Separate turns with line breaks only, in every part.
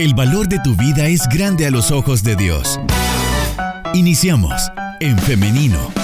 El valor de tu vida es grande a los ojos de Dios. Iniciamos en femenino.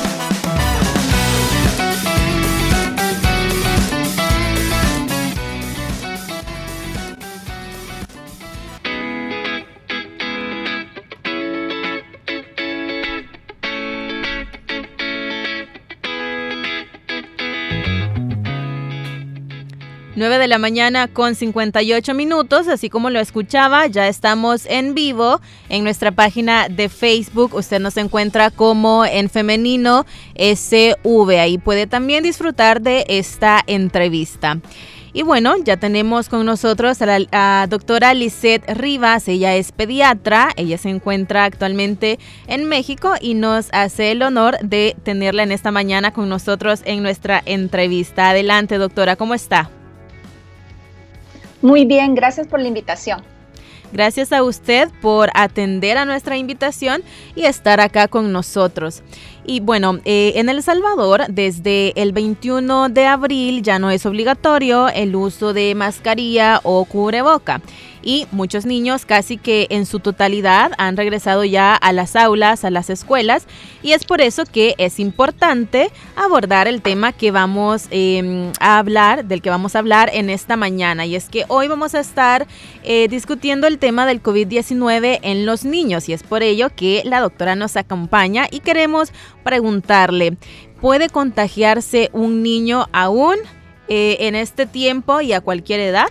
De la mañana con 58 minutos, así como lo escuchaba, ya estamos en vivo en nuestra página de Facebook. Usted nos encuentra como en femenino SV. Ahí puede también disfrutar de esta entrevista. Y bueno, ya tenemos con nosotros a la doctora Lisette Rivas, ella es pediatra, ella se encuentra actualmente en México y nos hace el honor de tenerla en esta mañana con nosotros en nuestra entrevista. Adelante, doctora, ¿cómo está?
Muy bien, gracias por la invitación.
Gracias a usted por atender a nuestra invitación y estar acá con nosotros. Y bueno, eh, en El Salvador, desde el 21 de abril ya no es obligatorio el uso de mascarilla o cubreboca y muchos niños casi que en su totalidad han regresado ya a las aulas, a las escuelas y es por eso que es importante abordar el tema que vamos em, a hablar, del que vamos a hablar en esta mañana y es que hoy vamos a estar eh, discutiendo el tema del COVID-19 en los niños y es por ello que la doctora nos acompaña y queremos preguntarle, ¿puede contagiarse un niño aún eh, en este tiempo y a cualquier edad?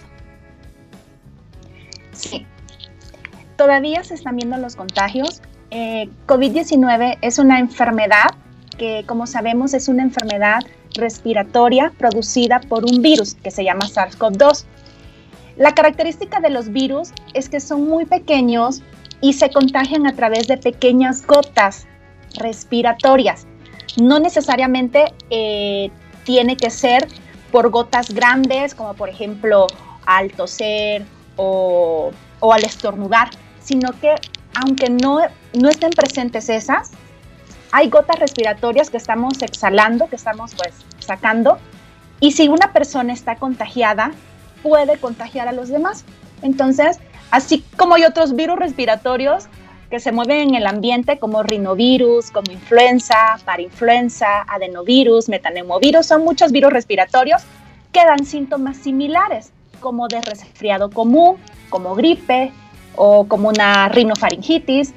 Sí. Todavía se están viendo los contagios. Eh, COVID-19 es una enfermedad que, como sabemos, es una enfermedad respiratoria producida por un virus que se llama SARS-CoV-2. La característica de los virus es que son muy pequeños y se contagian a través de pequeñas gotas respiratorias. No necesariamente eh, tiene que ser por gotas grandes, como por ejemplo al toser o, al estornudar, sino que aunque no, no estén presentes esas, hay gotas respiratorias que estamos exhalando, que estamos pues sacando, y si una persona está contagiada, puede contagiar a los demás. Entonces, así como hay otros virus respiratorios que se mueven en el ambiente como rinovirus, como influenza, parainfluenza, adenovirus, metaneumovirus, son muchos virus respiratorios que dan síntomas similares como de resfriado común, como gripe o como una rinofaringitis.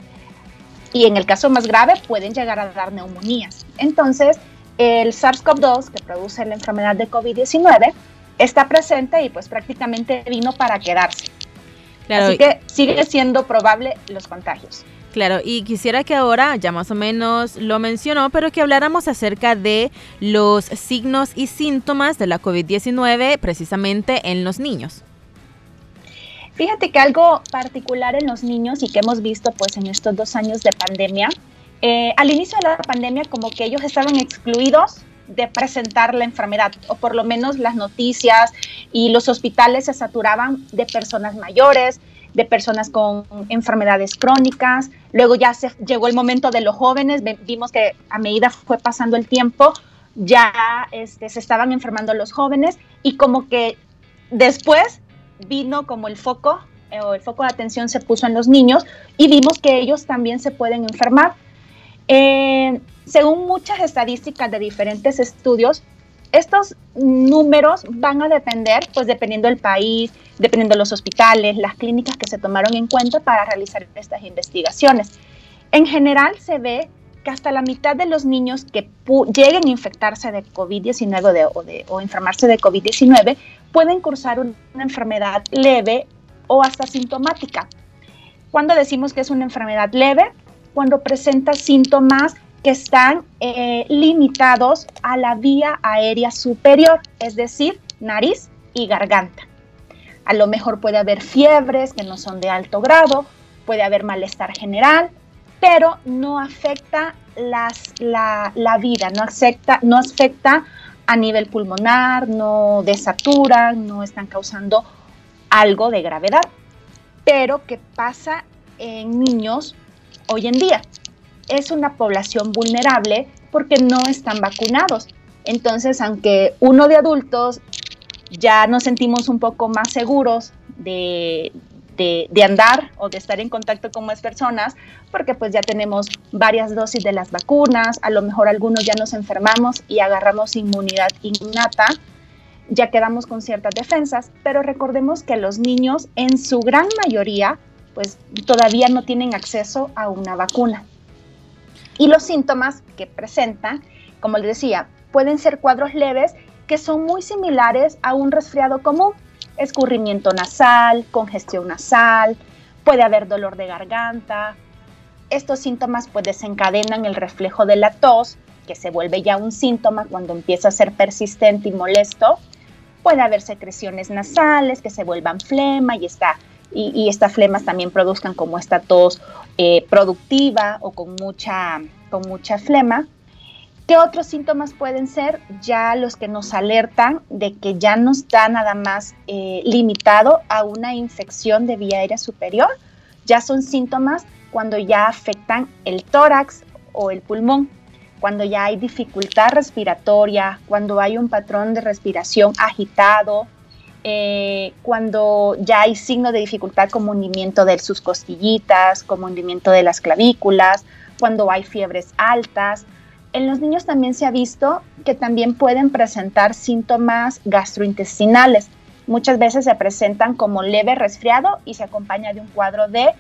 Y en el caso más grave pueden llegar a dar neumonías. Entonces, el SARS-CoV-2, que produce la enfermedad de COVID-19, está presente y pues prácticamente vino para quedarse. Así que sigue siendo probable los contagios.
Claro, y quisiera que ahora, ya más o menos lo mencionó, pero que habláramos acerca de los signos y síntomas de la COVID-19 precisamente en los niños.
Fíjate que algo particular en los niños y que hemos visto pues en estos dos años de pandemia, eh, al inicio de la pandemia como que ellos estaban excluidos de presentar la enfermedad, o por lo menos las noticias y los hospitales se saturaban de personas mayores, de personas con enfermedades crónicas. Luego ya se llegó el momento de los jóvenes, vimos que a medida fue pasando el tiempo, ya este, se estaban enfermando los jóvenes y como que después vino como el foco eh, o el foco de atención se puso en los niños y vimos que ellos también se pueden enfermar. Eh, según muchas estadísticas de diferentes estudios, estos números van a depender, pues dependiendo del país, dependiendo de los hospitales, las clínicas que se tomaron en cuenta para realizar estas investigaciones. En general se ve que hasta la mitad de los niños que lleguen a infectarse de COVID-19 o, o enfermarse de COVID-19 pueden cursar una enfermedad leve o hasta sintomática. Cuando decimos que es una enfermedad leve, cuando presenta síntomas que están eh, limitados a la vía aérea superior, es decir, nariz y garganta. A lo mejor puede haber fiebres que no son de alto grado, puede haber malestar general, pero no afecta las, la, vida, no afecta, no afecta a nivel pulmonar, no desaturan, no están causando algo de gravedad. Pero ¿qué pasa en niños hoy en día? Es una población vulnerable porque no están vacunados. Entonces, aunque uno de adultos ya nos sentimos un poco más seguros de, de, andar o de estar en contacto con más personas, porque pues ya tenemos varias dosis de las vacunas, a lo mejor algunos ya nos enfermamos y agarramos inmunidad innata, ya quedamos con ciertas defensas, pero recordemos que los niños en su gran mayoría pues todavía no tienen acceso a una vacuna. Y los síntomas que presentan, como les decía, pueden ser cuadros leves que son muy similares a un resfriado común, escurrimiento nasal, congestión nasal, puede haber dolor de garganta. Estos síntomas pues desencadenan el reflejo de la tos, que se vuelve ya un síntoma cuando empieza a ser persistente y molesto. Puede haber secreciones nasales que se vuelvan flema y, y, estas flemas también produzcan como esta tos eh, productiva o con mucha, con mucha flema. ¿Qué otros síntomas pueden ser? Ya los que nos alertan de que ya no está nada más eh, limitado a una infección de vía aérea superior, ya son síntomas cuando ya afectan el tórax o el pulmón, cuando ya hay dificultad respiratoria, cuando hay un patrón de respiración agitado, eh, cuando ya hay signo de dificultad como hundimiento de sus costillitas, como hundimiento de las clavículas, cuando hay fiebres altas, en los niños también se ha visto que también pueden presentar síntomas gastrointestinales. Muchas veces se presentan como leve resfriado y se acompaña de un cuadro de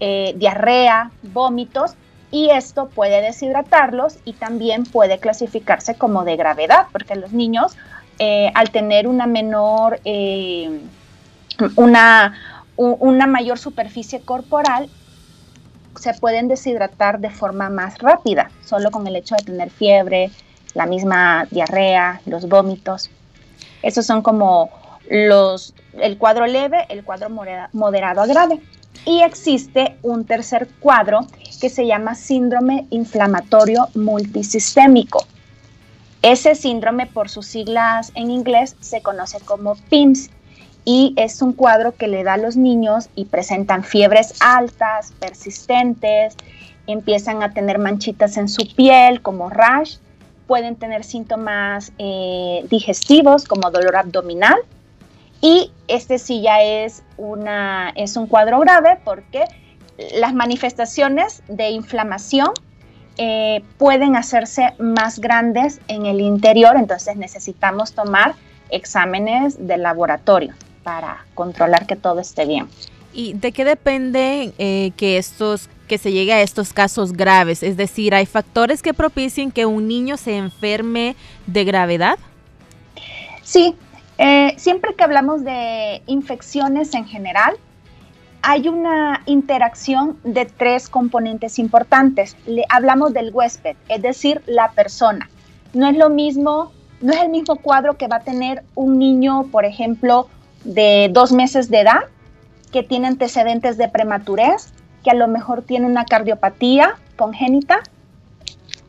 eh, diarrea, vómitos, y esto puede deshidratarlos y también puede clasificarse como de gravedad, porque los niños eh, al tener una menor, eh, una, una mayor superficie corporal, se pueden deshidratar de forma más rápida, solo con el hecho de tener fiebre, la misma diarrea, los vómitos. Esos son como los, el cuadro leve, el cuadro moderado a grave. Y existe un tercer cuadro que se llama síndrome inflamatorio multisistémico. Ese síndrome, por sus siglas en inglés, se conoce como PIMS y es un cuadro que le da a los niños y presentan fiebres altas, persistentes, empiezan a tener manchitas en su piel como rash, pueden tener síntomas eh, digestivos como dolor abdominal y este sí ya es, una, es un cuadro grave porque las manifestaciones de inflamación eh, pueden hacerse más grandes en el interior, entonces necesitamos tomar exámenes de laboratorio para controlar que todo esté bien.
¿Y de qué depende eh, que estos que se llegue a estos casos graves? Es decir, ¿hay factores que propicien que un niño se enferme de gravedad?
Sí, eh, siempre que hablamos de infecciones en general, hay una interacción de tres componentes importantes. Le, hablamos del huésped, es decir, la persona. No es lo mismo, no es el mismo cuadro que va a tener un niño, por ejemplo, de dos meses de edad que tiene antecedentes de prematurez, que a lo mejor tiene una cardiopatía congénita,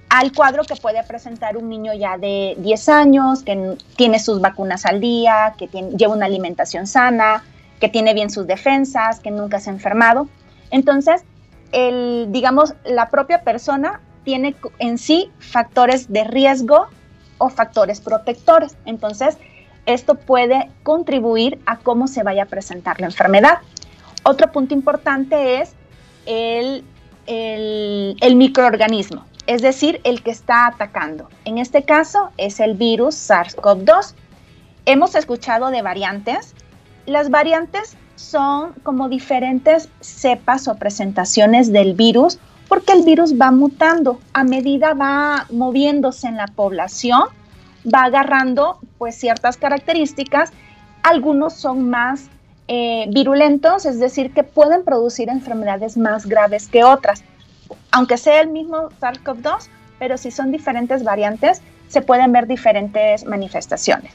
al cuadro que puede presentar un niño ya de 10 años, que tiene sus vacunas al día, que lleva una alimentación sana, que tiene bien sus defensas, que nunca se ha enfermado. Entonces, el, digamos, la propia persona tiene en sí factores de riesgo o factores protectores. Entonces, esto puede contribuir a cómo se vaya a presentar la enfermedad. Otro punto importante es el, el, microorganismo, es decir, el que está atacando. En este caso es el virus SARS-CoV-2. Hemos escuchado de variantes. Las variantes son como diferentes cepas o presentaciones del virus porque el virus va mutando a medida va moviéndose en la población va agarrando pues ciertas características. Algunos son más eh, virulentos, es decir, que pueden producir enfermedades más graves que otras. Aunque sea el mismo SARS-CoV-2, pero si son diferentes variantes, se pueden ver diferentes manifestaciones.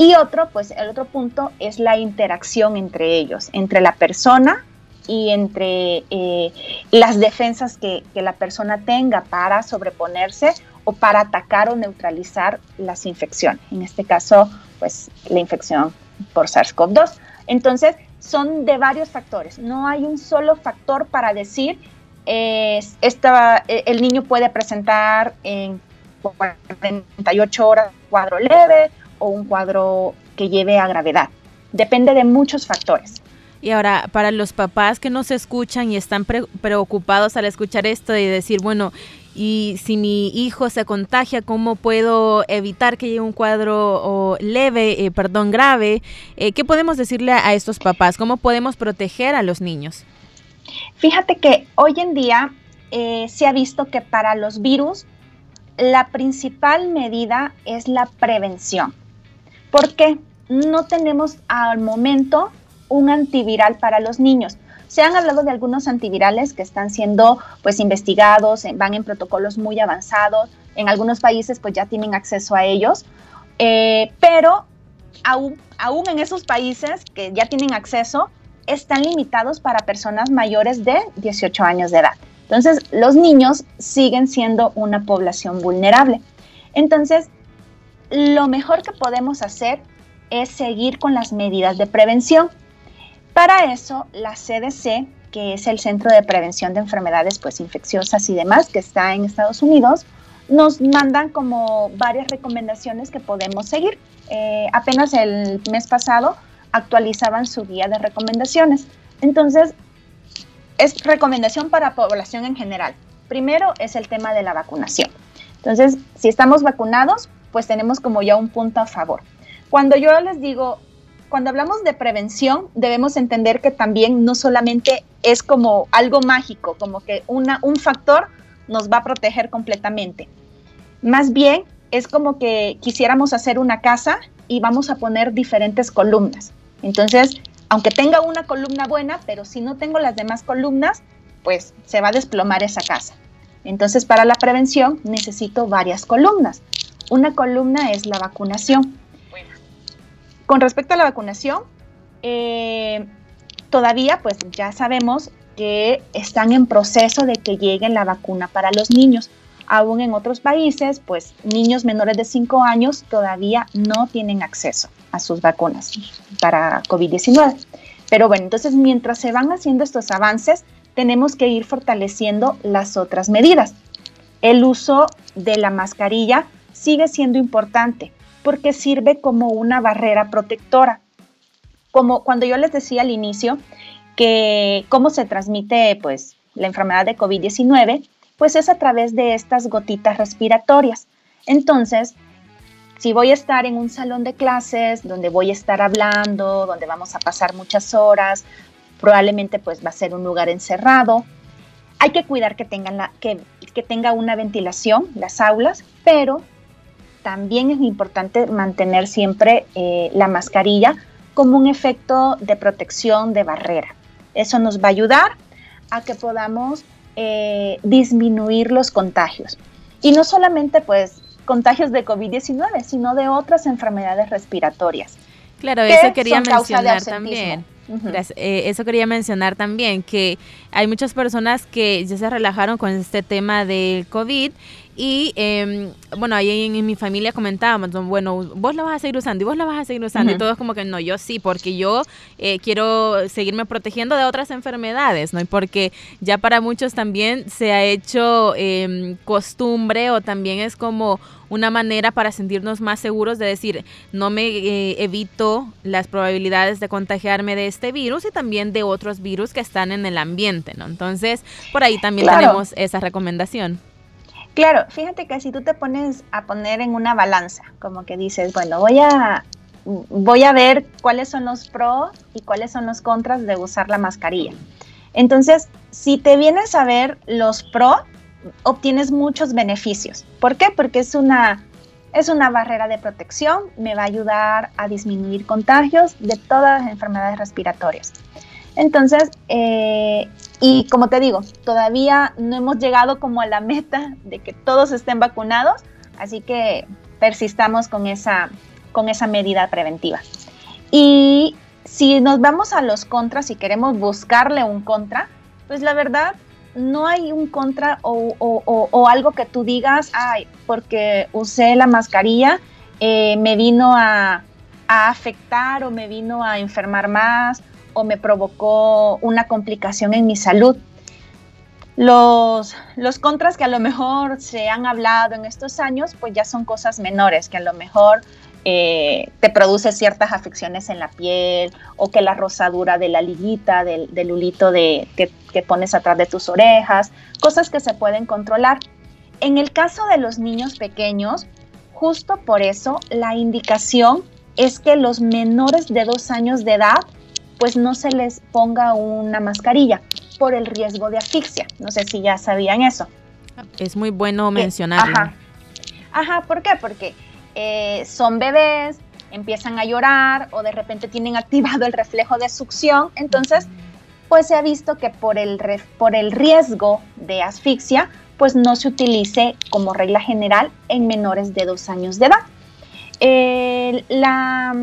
Y otro, pues el otro punto es la interacción entre ellos, entre la persona y entre eh, las defensas que, que, la persona tenga para sobreponerse o para atacar o neutralizar las infecciones. En este caso, pues la infección por SARS-CoV-2. Entonces, son de varios factores. No hay un solo factor para decir eh, esta, el niño puede presentar en 48 horas cuadro leve o un cuadro que lleve a gravedad. Depende de muchos factores.
Y ahora, para los papás que nos escuchan y están preocupados al escuchar esto y decir, bueno, y si mi hijo se contagia, ¿cómo puedo evitar que llegue un cuadro leve, eh, perdón, grave? Eh, ¿Qué podemos decirle a estos papás? ¿Cómo podemos proteger a los niños?
Fíjate que hoy en día eh, se ha visto que para los virus la principal medida es la prevención. ¿Por qué? No tenemos al momento un antiviral para los niños. Se han hablado de algunos antivirales que están siendo pues investigados, van en protocolos muy avanzados, en algunos países pues ya tienen acceso a ellos, eh, pero aún, aún en esos países que ya tienen acceso, están limitados para personas mayores de 18 años de edad. Entonces, los niños siguen siendo una población vulnerable. Entonces, lo mejor que podemos hacer es seguir con las medidas de prevención. Para eso, la CDC, que es el Centro de Prevención de Enfermedades pues, Infecciosas y demás, que está en Estados Unidos, nos mandan como varias recomendaciones que podemos seguir. Eh, apenas el mes pasado actualizaban su guía de recomendaciones. Entonces, es recomendación para población en general. Primero es el tema de la vacunación. Entonces, si estamos vacunados, pues tenemos como ya un punto a favor. Cuando yo les digo cuando hablamos de prevención, debemos entender que también no solamente es como algo mágico, como que una, un factor nos va a proteger completamente. Más bien es como que quisiéramos hacer una casa y vamos a poner diferentes columnas. Entonces, aunque tenga una columna buena, pero si no tengo las demás columnas, pues se va a desplomar esa casa. Entonces, para la prevención necesito varias columnas. Una columna es la vacunación. Con respecto a la vacunación, eh, todavía pues ya sabemos que están en proceso de que llegue la vacuna para los niños. Aún en otros países, pues niños menores de 5 años todavía no tienen acceso a sus vacunas para COVID-19. Pero bueno, entonces mientras se van haciendo estos avances, tenemos que ir fortaleciendo las otras medidas. El uso de la mascarilla sigue siendo importante porque sirve como una barrera protectora. Como cuando yo les decía al inicio que cómo se transmite pues la enfermedad de COVID-19, pues es a través de estas gotitas respiratorias. Entonces, si voy a estar en un salón de clases donde voy a estar hablando, donde vamos a pasar muchas horas, probablemente pues va a ser un lugar encerrado. Hay que cuidar que, tengan la, que, que tenga una ventilación las aulas, pero también es importante mantener siempre eh, la mascarilla como un efecto de protección de barrera. Eso nos va a ayudar a que podamos eh, disminuir los contagios. Y no solamente pues contagios de COVID-19, sino de otras enfermedades respiratorias.
Claro, eso quería mencionar también. Eh, eso quería mencionar también, que hay muchas personas que ya se relajaron con este tema del COVID y eh, bueno, ahí en, mi familia comentábamos, bueno, vos la vas a seguir usando y vos la vas a seguir usando. Y todos como que no, yo sí, porque yo eh, quiero seguirme protegiendo de otras enfermedades, ¿no? Y porque ya para muchos también se ha hecho eh, costumbre o también es como una manera para sentirnos más seguros de decir, no me eh, evito las probabilidades de contagiarme de este virus y también de otros virus que están en el ambiente, ¿no? Entonces, por ahí también tenemos esa recomendación.
Claro, fíjate que si tú te pones a poner en una balanza, como que dices, bueno, voy a, voy a ver cuáles son los pros y cuáles son los contras de usar la mascarilla. Entonces, si te vienes a ver los pros, obtienes muchos beneficios. ¿Por qué? Porque es una, es una barrera de protección, me va a ayudar a disminuir contagios de todas las enfermedades respiratorias. Entonces, eh, y como te digo, todavía no hemos llegado como a la meta de que todos estén vacunados, así que persistamos con esa, con esa medida preventiva. Y si nos vamos a los contras y queremos buscarle un contra, pues la verdad no hay un contra o, algo que tú digas, ay, porque usé la mascarilla, eh, me vino a afectar o me vino a enfermar más o me provocó una complicación en mi salud. Los, los contras que a lo mejor se han hablado en estos años, pues ya son cosas menores, que a lo mejor eh, te produce ciertas afecciones en la piel o que la rosadura de la liguita, del, del de, que, que pones atrás de tus orejas, cosas que se pueden controlar. En el caso de los niños pequeños, justo por eso la indicación es que los menores de dos años de edad pues no se les ponga una mascarilla por el riesgo de asfixia. No sé si ya sabían eso.
Es muy bueno mencionarlo.
Ajá. Ajá, ¿por qué? Porque eh, son bebés, empiezan a llorar o de repente tienen activado el reflejo de succión, entonces pues se ha visto que por el, por el riesgo de asfixia, pues no se utilice como regla general en menores de dos años de edad. la,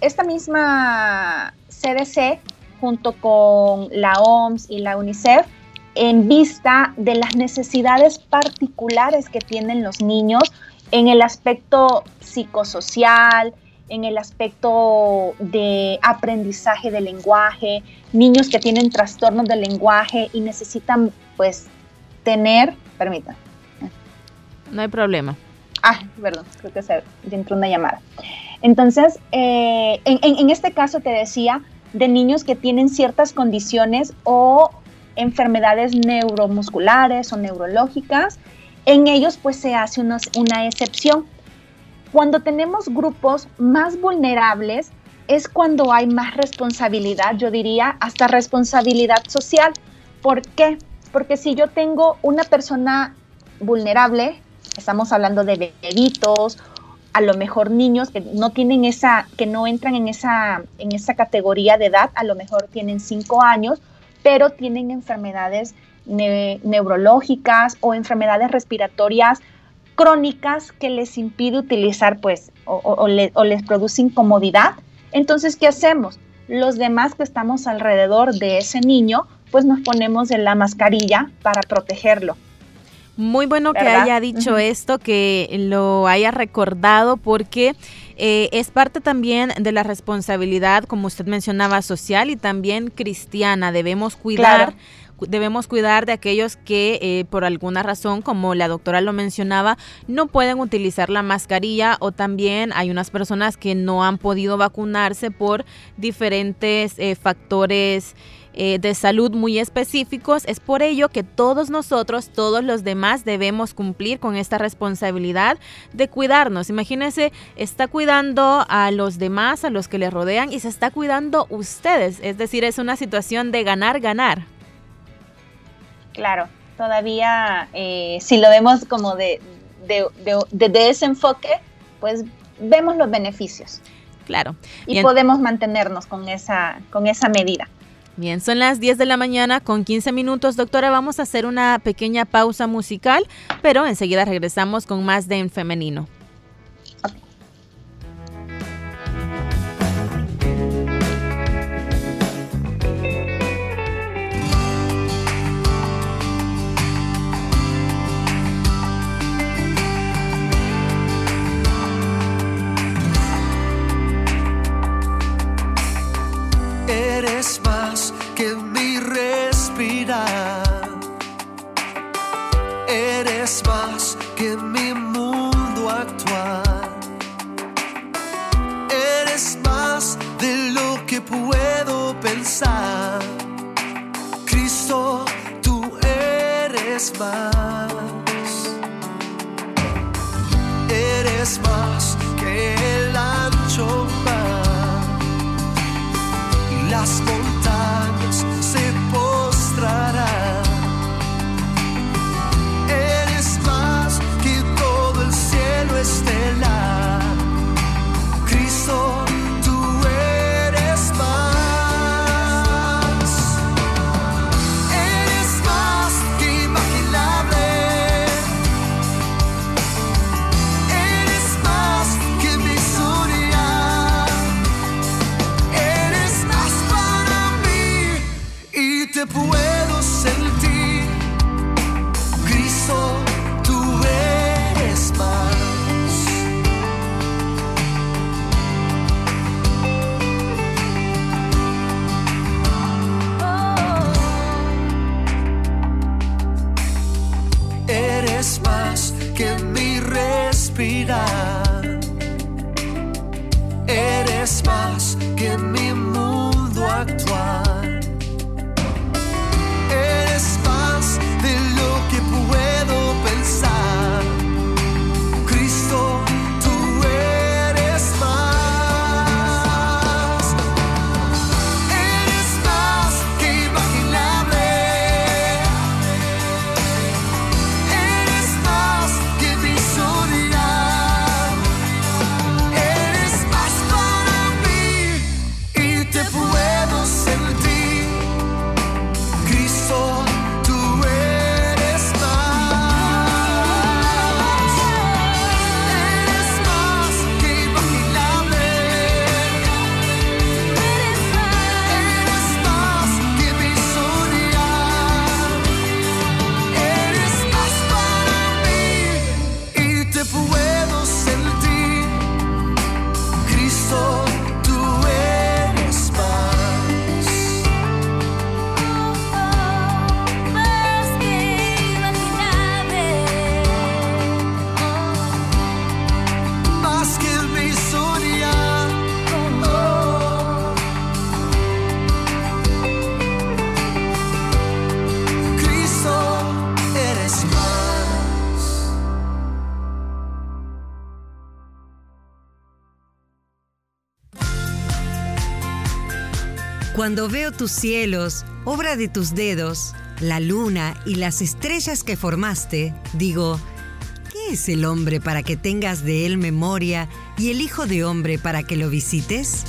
esta misma CDC, junto con la OMS y la UNICEF, en vista de las necesidades particulares que tienen los niños en el aspecto psicosocial, en el aspecto de aprendizaje del lenguaje, niños que tienen trastornos del lenguaje y necesitan pues tener, permítanme.
No hay problema.
Ah, perdón, creo que se entró una llamada. Entonces, eh, en, en este caso te decía de niños que tienen ciertas condiciones o enfermedades neuromusculares o neurológicas en ellos pues se hace una, excepción. Cuando tenemos grupos más vulnerables es cuando hay más responsabilidad, yo diría hasta responsabilidad social. ¿Por qué? Porque si yo tengo una persona vulnerable, estamos hablando de bebitos, a lo mejor niños que no tienen esa, que no entran en esa, en esa categoría de edad, a lo mejor tienen cinco años, pero tienen enfermedades neurológicas o enfermedades respiratorias crónicas que les impide utilizar, pues, o, les produce incomodidad. Entonces, ¿qué hacemos? Los demás que estamos alrededor de ese niño, pues nos ponemos en la mascarilla para protegerlo.
Muy bueno que haya dicho esto, que lo haya recordado, porque eh, es parte también de la responsabilidad, como usted mencionaba, social y también cristiana. Debemos cuidar debemos cuidar de aquellos que eh, por alguna razón, como la doctora lo mencionaba, no pueden utilizar la mascarilla o también hay unas personas que no han podido vacunarse por diferentes eh, factores. Eh, de salud muy específicos. Es por ello que todos nosotros, todos los demás, debemos cumplir con esta responsabilidad de cuidarnos. Imagínense, está cuidando a los demás, a los que le rodean y se está cuidando ustedes. Es decir, es una situación de ganar, ganar.
Claro, todavía eh, si lo vemos como de, de, ese enfoque, pues vemos los beneficios.
Claro.
Y podemos mantenernos con esa, con esa medida.
Bien, son las 10 de la mañana con 15 minutos. Doctora, vamos a hacer una pequeña pausa musical, pero enseguida regresamos con más de En Femenino.
Eres más que mi mundo actual. Eres más de lo que puedo pensar. Cristo, tú eres más. Eres más que el ancho mar. Y las
Cuando veo tus cielos, obra de tus dedos, la luna y las estrellas que formaste, digo, ¿qué es el hombre para que tengas de él memoria y el Hijo de Hombre para que lo visites?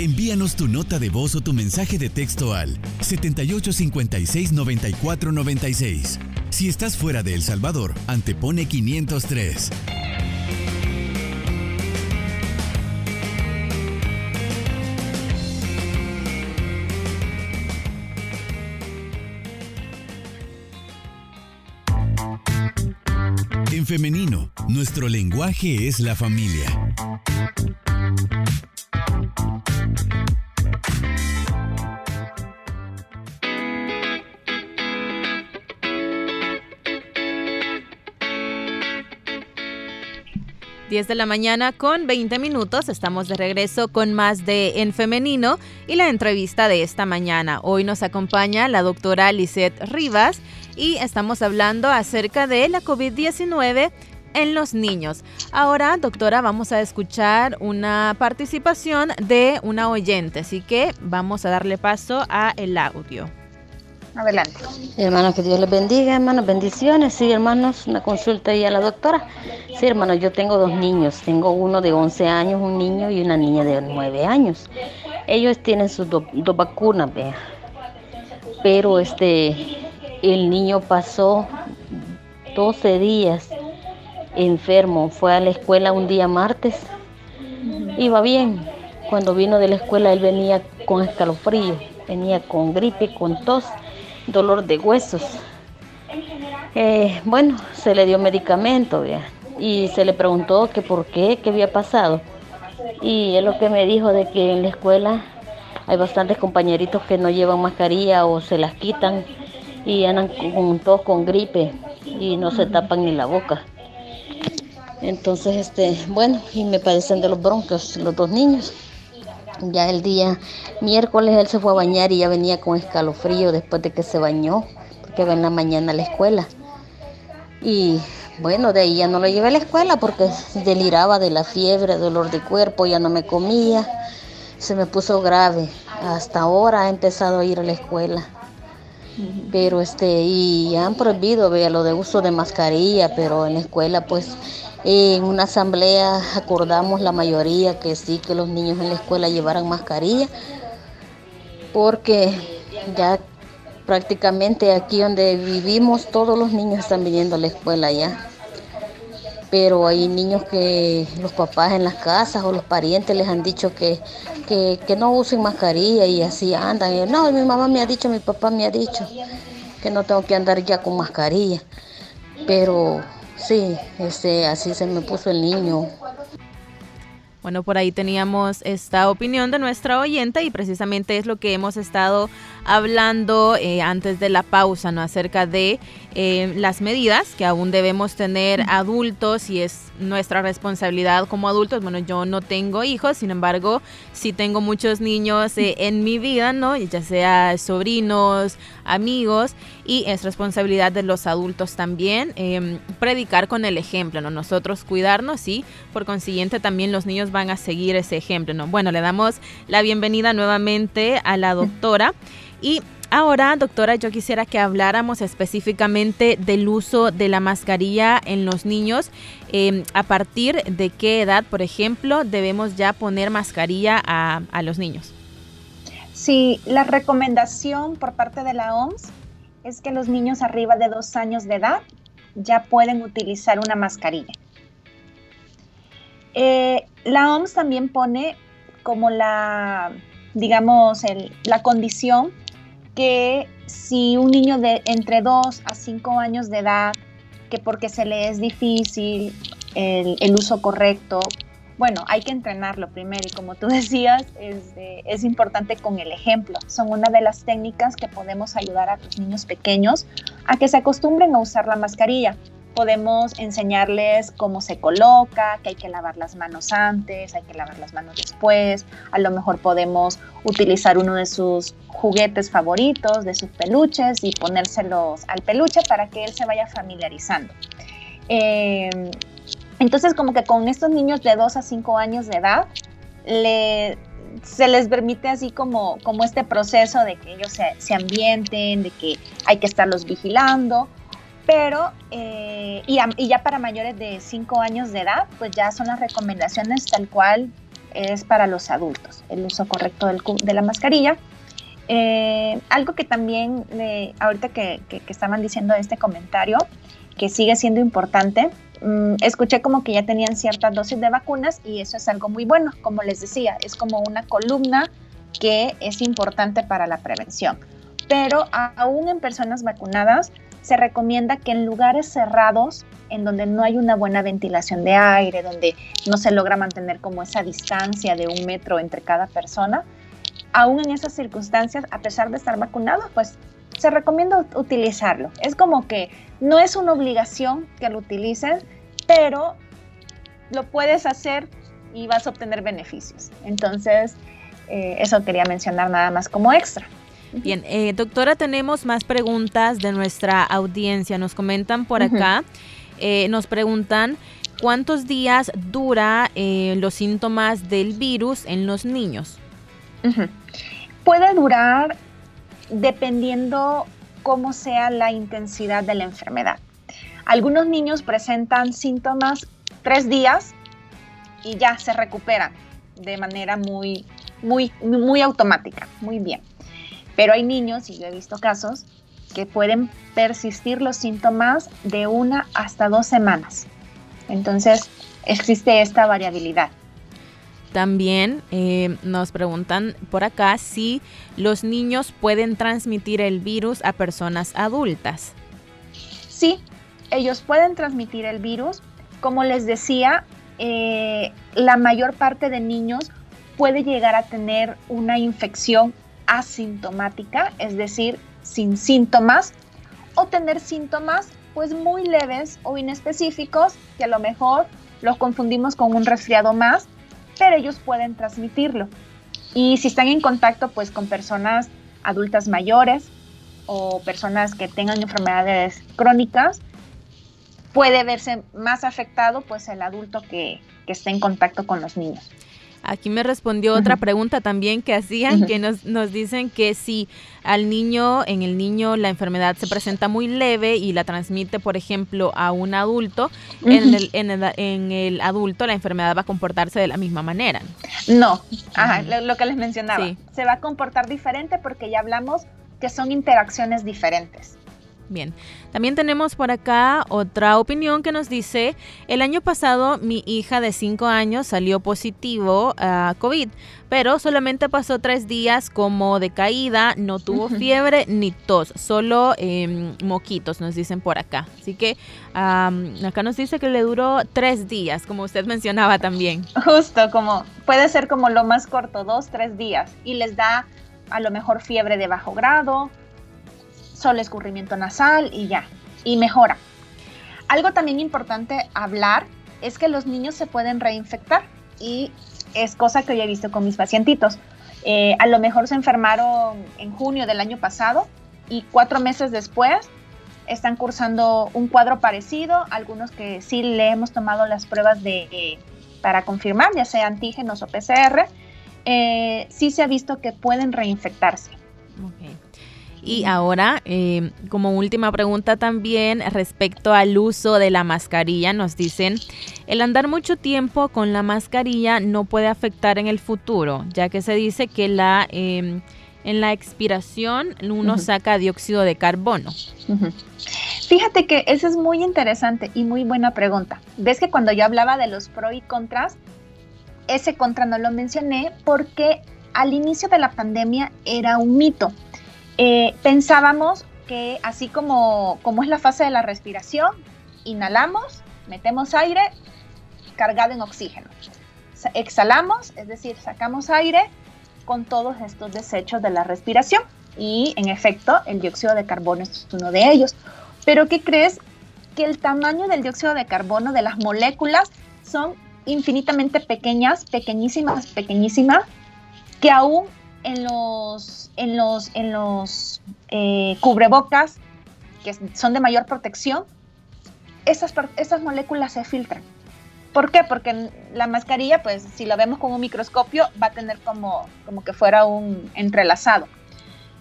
Envíanos tu nota de voz o tu mensaje de texto al 78569496. Si estás fuera de El Salvador, antepone 503. En femenino, nuestro lenguaje es la familia.
10 de la mañana con 20 minutos. Estamos de regreso con más de En Femenino y la entrevista de esta mañana. Hoy nos acompaña la doctora Lisette Rivas y estamos hablando acerca de la COVID-19 en los niños. Ahora, doctora, vamos a escuchar una participación de una oyente, así que vamos a darle paso a el audio.
Adelante.
Hermanos, que Dios les bendiga, hermanos, bendiciones. Sí, hermanos, una consulta ahí a la doctora. Sí, hermanos, yo tengo dos niños. Tengo uno de 11 años, un niño y una niña de 9 años. Ellos tienen sus dos vacunas, vea. Pero este, el niño pasó 12 días enfermo. Fue a la escuela un día martes. Iba bien. Cuando vino de la escuela él venía con escalofrío, venía con gripe, con tos dolor de huesos. Eh, bueno, se le dio medicamento y se le preguntó que por qué, qué había pasado. Y es lo que me dijo de que en la escuela hay bastantes compañeritos que no llevan mascarilla o se las quitan y andan con, todos con gripe y no se tapan ni la boca. Entonces, este, bueno, y me padecen de los broncos los dos niños. Ya el día miércoles él se fue a bañar y ya venía con escalofrío después de que se bañó, porque va en la mañana a la escuela. Y bueno, de ahí ya no lo llevé a la escuela porque deliraba de la fiebre, dolor de cuerpo, ya no me comía, se me puso grave. Hasta ahora ha empezado a ir a la escuela. Pero este, y han prohibido, vea, lo de uso de mascarilla, pero en la escuela pues en una asamblea acordamos la mayoría que sí, que los niños en la escuela llevaran mascarilla, porque ya prácticamente aquí donde vivimos todos los niños están viniendo a la escuela ya. Pero hay niños que los papás en las casas o los parientes les han dicho que, que, no usen mascarilla y así andan. no, mi mamá me ha dicho, mi papá me ha dicho que no tengo que andar ya con mascarilla. Pero Sí, este, así se me puso el niño.
Bueno, por ahí teníamos esta opinión de nuestra oyente y precisamente es lo que hemos estado hablando eh, antes de la pausa, ¿no? Acerca de eh, las medidas que aún debemos tener adultos y es nuestra responsabilidad como adultos. Bueno, yo no tengo hijos, sin embargo, sí tengo muchos niños eh, en mi vida, ¿no? Ya sea sobrinos, amigos, y es responsabilidad de los adultos también em, predicar con el ejemplo, ¿no? Nosotros cuidarnos y por consiguiente también los niños van a seguir ese ejemplo, ¿no? Bueno, le damos la bienvenida nuevamente a la doctora y Ahora, doctora, yo quisiera que habláramos específicamente del uso de la mascarilla en los niños. Em, ¿A partir de qué edad, por ejemplo, debemos ya poner mascarilla a, los niños?
Sí, la recomendación por parte de la OMS es que los niños arriba de dos años de edad ya pueden utilizar una mascarilla. Eh, la OMS también pone como la, digamos, la condición que si un niño de entre 2 a 5 años de edad, que porque se le es difícil el, el uso correcto, bueno, hay que entrenarlo primero y como tú decías, es, es, importante con el ejemplo. Son una de las técnicas que podemos ayudar a los niños pequeños a que se acostumbren a usar la mascarilla podemos enseñarles cómo se coloca, que hay que lavar las manos antes, hay que lavar las manos después. A lo mejor podemos utilizar uno de sus juguetes favoritos, de sus peluches y ponérselos al peluche para que él se vaya familiarizando. Em, entonces, como que con estos niños de 2 a 5 años de edad, se les permite así como, como este proceso de que ellos se, se ambienten, de que hay que estarlos vigilando, pero eh, y, ya para mayores de 5 años de edad, pues ya son las recomendaciones tal cual es para los adultos, el uso correcto de la mascarilla. Eh, algo que también, ahorita que, que, estaban diciendo este comentario, que sigue siendo importante, mm, escuché como que ya tenían ciertas dosis de vacunas y eso es algo muy bueno, como les decía, es como una columna que es importante para la prevención. Pero aún en personas vacunadas, se recomienda que en lugares cerrados, en donde no hay una buena ventilación de aire, donde no se logra mantener como esa distancia de un metro entre cada persona, aún en esas circunstancias, a pesar de estar vacunado, pues se recomienda utilizarlo. Es como que no es una obligación que lo utilices, pero lo puedes hacer y vas a obtener beneficios. Entonces, eh, eso quería mencionar nada más como extra.
Bien, eh, doctora, tenemos más preguntas de nuestra audiencia. Nos comentan por acá, eh, nos preguntan cuántos días dura eh, los síntomas del virus en los niños.
Puede durar dependiendo cómo sea la intensidad de la enfermedad. Algunos niños presentan síntomas tres días y ya se recuperan de manera muy, muy, muy automática. Muy bien. Pero hay niños, y yo he visto casos, que pueden persistir los síntomas de una hasta dos semanas. Entonces, existe esta variabilidad.
También eh, nos preguntan por acá si los niños pueden transmitir el virus a personas adultas.
Sí, ellos pueden transmitir el virus. Como les decía, eh, la mayor parte de niños puede llegar a tener una infección asintomática, es decir, sin síntomas, o tener síntomas pues muy leves o inespecíficos que a lo mejor los confundimos con un resfriado más, pero ellos pueden transmitirlo. Y si están en contacto pues con personas adultas mayores o personas que tengan enfermedades crónicas, puede verse más afectado pues el adulto que, que esté en contacto con los niños.
Aquí me respondió otra pregunta también que hacían, que nos, nos dicen que si al niño, en el niño la enfermedad se presenta muy leve y la transmite, por ejemplo, a un adulto, en, el, en, el, en, el, adulto la enfermedad va a comportarse de la misma manera.
No, lo, que les mencionaba, se va a comportar diferente porque ya hablamos que son interacciones diferentes.
Bien, también tenemos por acá otra opinión que nos dice, el año pasado mi hija de 5 años salió positivo a COVID, pero solamente pasó tres días como de caída, no tuvo fiebre ni tos, solo em, moquitos nos dicen por acá. Así que acá nos dice que le duró tres días, como usted mencionaba también.
Justo, como puede ser como lo más corto, dos, tres días, y les da a lo mejor fiebre de bajo grado, solo escurrimiento nasal y ya, y mejora. Algo también importante hablar es que los niños se pueden reinfectar y es cosa que yo he visto con mis pacientitos. Eh, a lo mejor se enfermaron en junio del año pasado y cuatro meses después están cursando un cuadro parecido, algunos que sí le hemos tomado las pruebas de, para confirmar, ya sea antígenos o PCR, eh, sí se ha visto que pueden reinfectarse.
Y ahora, em, como última pregunta también respecto al uso de la mascarilla, nos dicen, el andar mucho tiempo con la mascarilla no puede afectar en el futuro, ya que se dice que la, em, en la expiración uno saca dióxido de carbono.
Fíjate que eso es muy interesante y muy buena pregunta. Ves que cuando yo hablaba de los pro y contras, ese contra no lo mencioné porque al inicio de la pandemia era un mito eh, pensábamos que así como, como es la fase de la respiración, inhalamos, metemos aire cargado en oxígeno. Exhalamos, es decir, sacamos aire con todos estos desechos de la respiración y en efecto el dióxido de carbono es uno de ellos. Pero ¿qué crees? porque el tamaño del dióxido de carbono de las moléculas son infinitamente pequeñas, pequeñísimas, pequeñísimas, que aún en los, en los, en los eh, cubrebocas, que son de mayor protección, esas, esas moléculas se filtran. ¿Por qué? Porque la mascarilla, pues si lo vemos con un microscopio, va a tener como, como que fuera un entrelazado.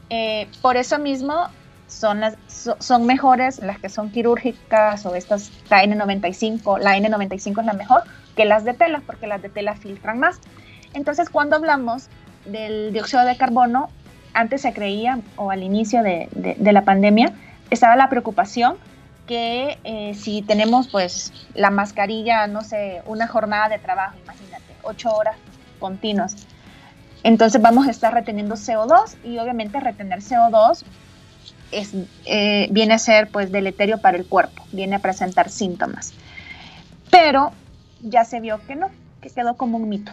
Eh, por eso mismo son, las, son mejores las que son quirúrgicas o estas, la N95, la N95 es la mejor que las de tela, porque las de tela filtran más. Entonces, cuando hablamos del dióxido de carbono, antes se creía, o al inicio de, la pandemia, estaba la preocupación que eh, si tenemos pues la mascarilla, no sé, una jornada de trabajo, imagínate, ocho horas continuas, entonces vamos a estar reteniendo CO2 y obviamente retener CO2 es, eh, viene a ser pues deleterio para el cuerpo, viene a presentar síntomas. Pero ya se vio que no, que quedó como un mito.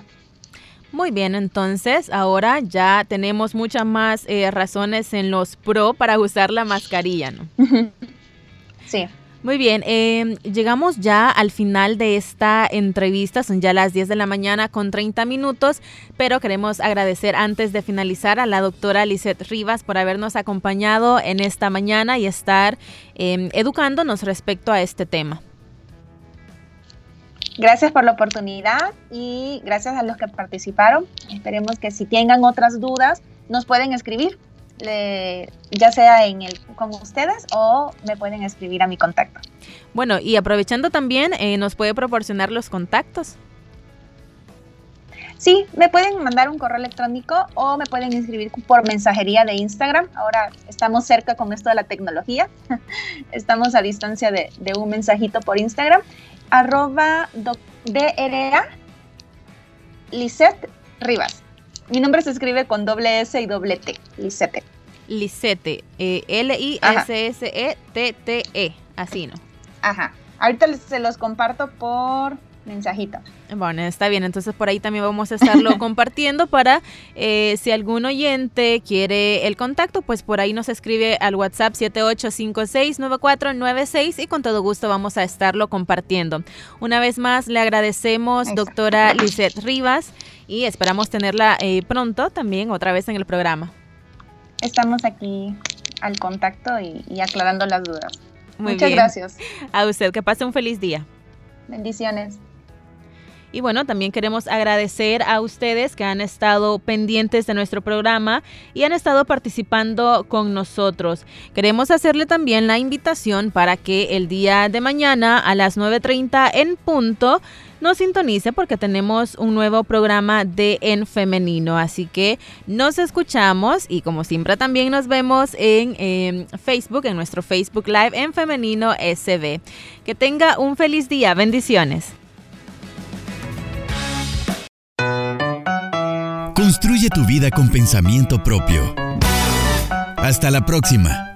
Muy bien, entonces ahora ya tenemos muchas más eh, razones en los pro para usar la mascarilla, ¿no?
sí.
Muy bien, em, llegamos ya al final de esta entrevista, son ya las 10 de la mañana con 30 minutos, pero queremos agradecer antes de finalizar a la doctora Lisette Rivas por habernos acompañado en esta mañana y estar em, educándonos respecto a este tema.
Gracias por la oportunidad y gracias a los que participaron. Esperemos que si tengan otras dudas nos pueden escribir ya sea en el, con ustedes o me pueden escribir a mi contacto.
Bueno, y aprovechando también, eh, ¿nos puede proporcionar los contactos?
Sí, me pueden mandar un correo electrónico o me pueden inscribir por mensajería de Instagram. Ahora estamos cerca con esto de la tecnología. estamos a distancia de, un mensajito por Instagram. Arroba DRA Lisette Rivas. Mi nombre se escribe con doble S y doble T, Lisette.
Lisette, eh, L-I-S-S-E-T-T-E, así, ¿no?
Ajá. Ahorita se los comparto por mensajito.
Bueno, está bien, entonces por ahí también vamos a estarlo compartiendo para eh, si algún oyente quiere el contacto, pues por ahí nos escribe al WhatsApp 78569496 y con todo gusto vamos a estarlo compartiendo. Una vez más le agradecemos, doctora Lisette Rivas, y esperamos tenerla eh, pronto también otra vez en el programa.
Estamos aquí al contacto y, aclarando las dudas. Muchas gracias.
A usted, que pase un feliz día.
Bendiciones.
Y bueno, también queremos agradecer a ustedes que han estado pendientes de nuestro programa y han estado participando con nosotros. Queremos hacerle también la invitación para que el día de mañana a las 9.30 en punto nos sintonice porque tenemos un nuevo programa de En Femenino. Así que nos escuchamos y como siempre también nos vemos en, Facebook, en nuestro Facebook Live en Femenino SB. Que tenga un feliz día. Bendiciones.
Construye tu vida con pensamiento propio. Hasta la próxima.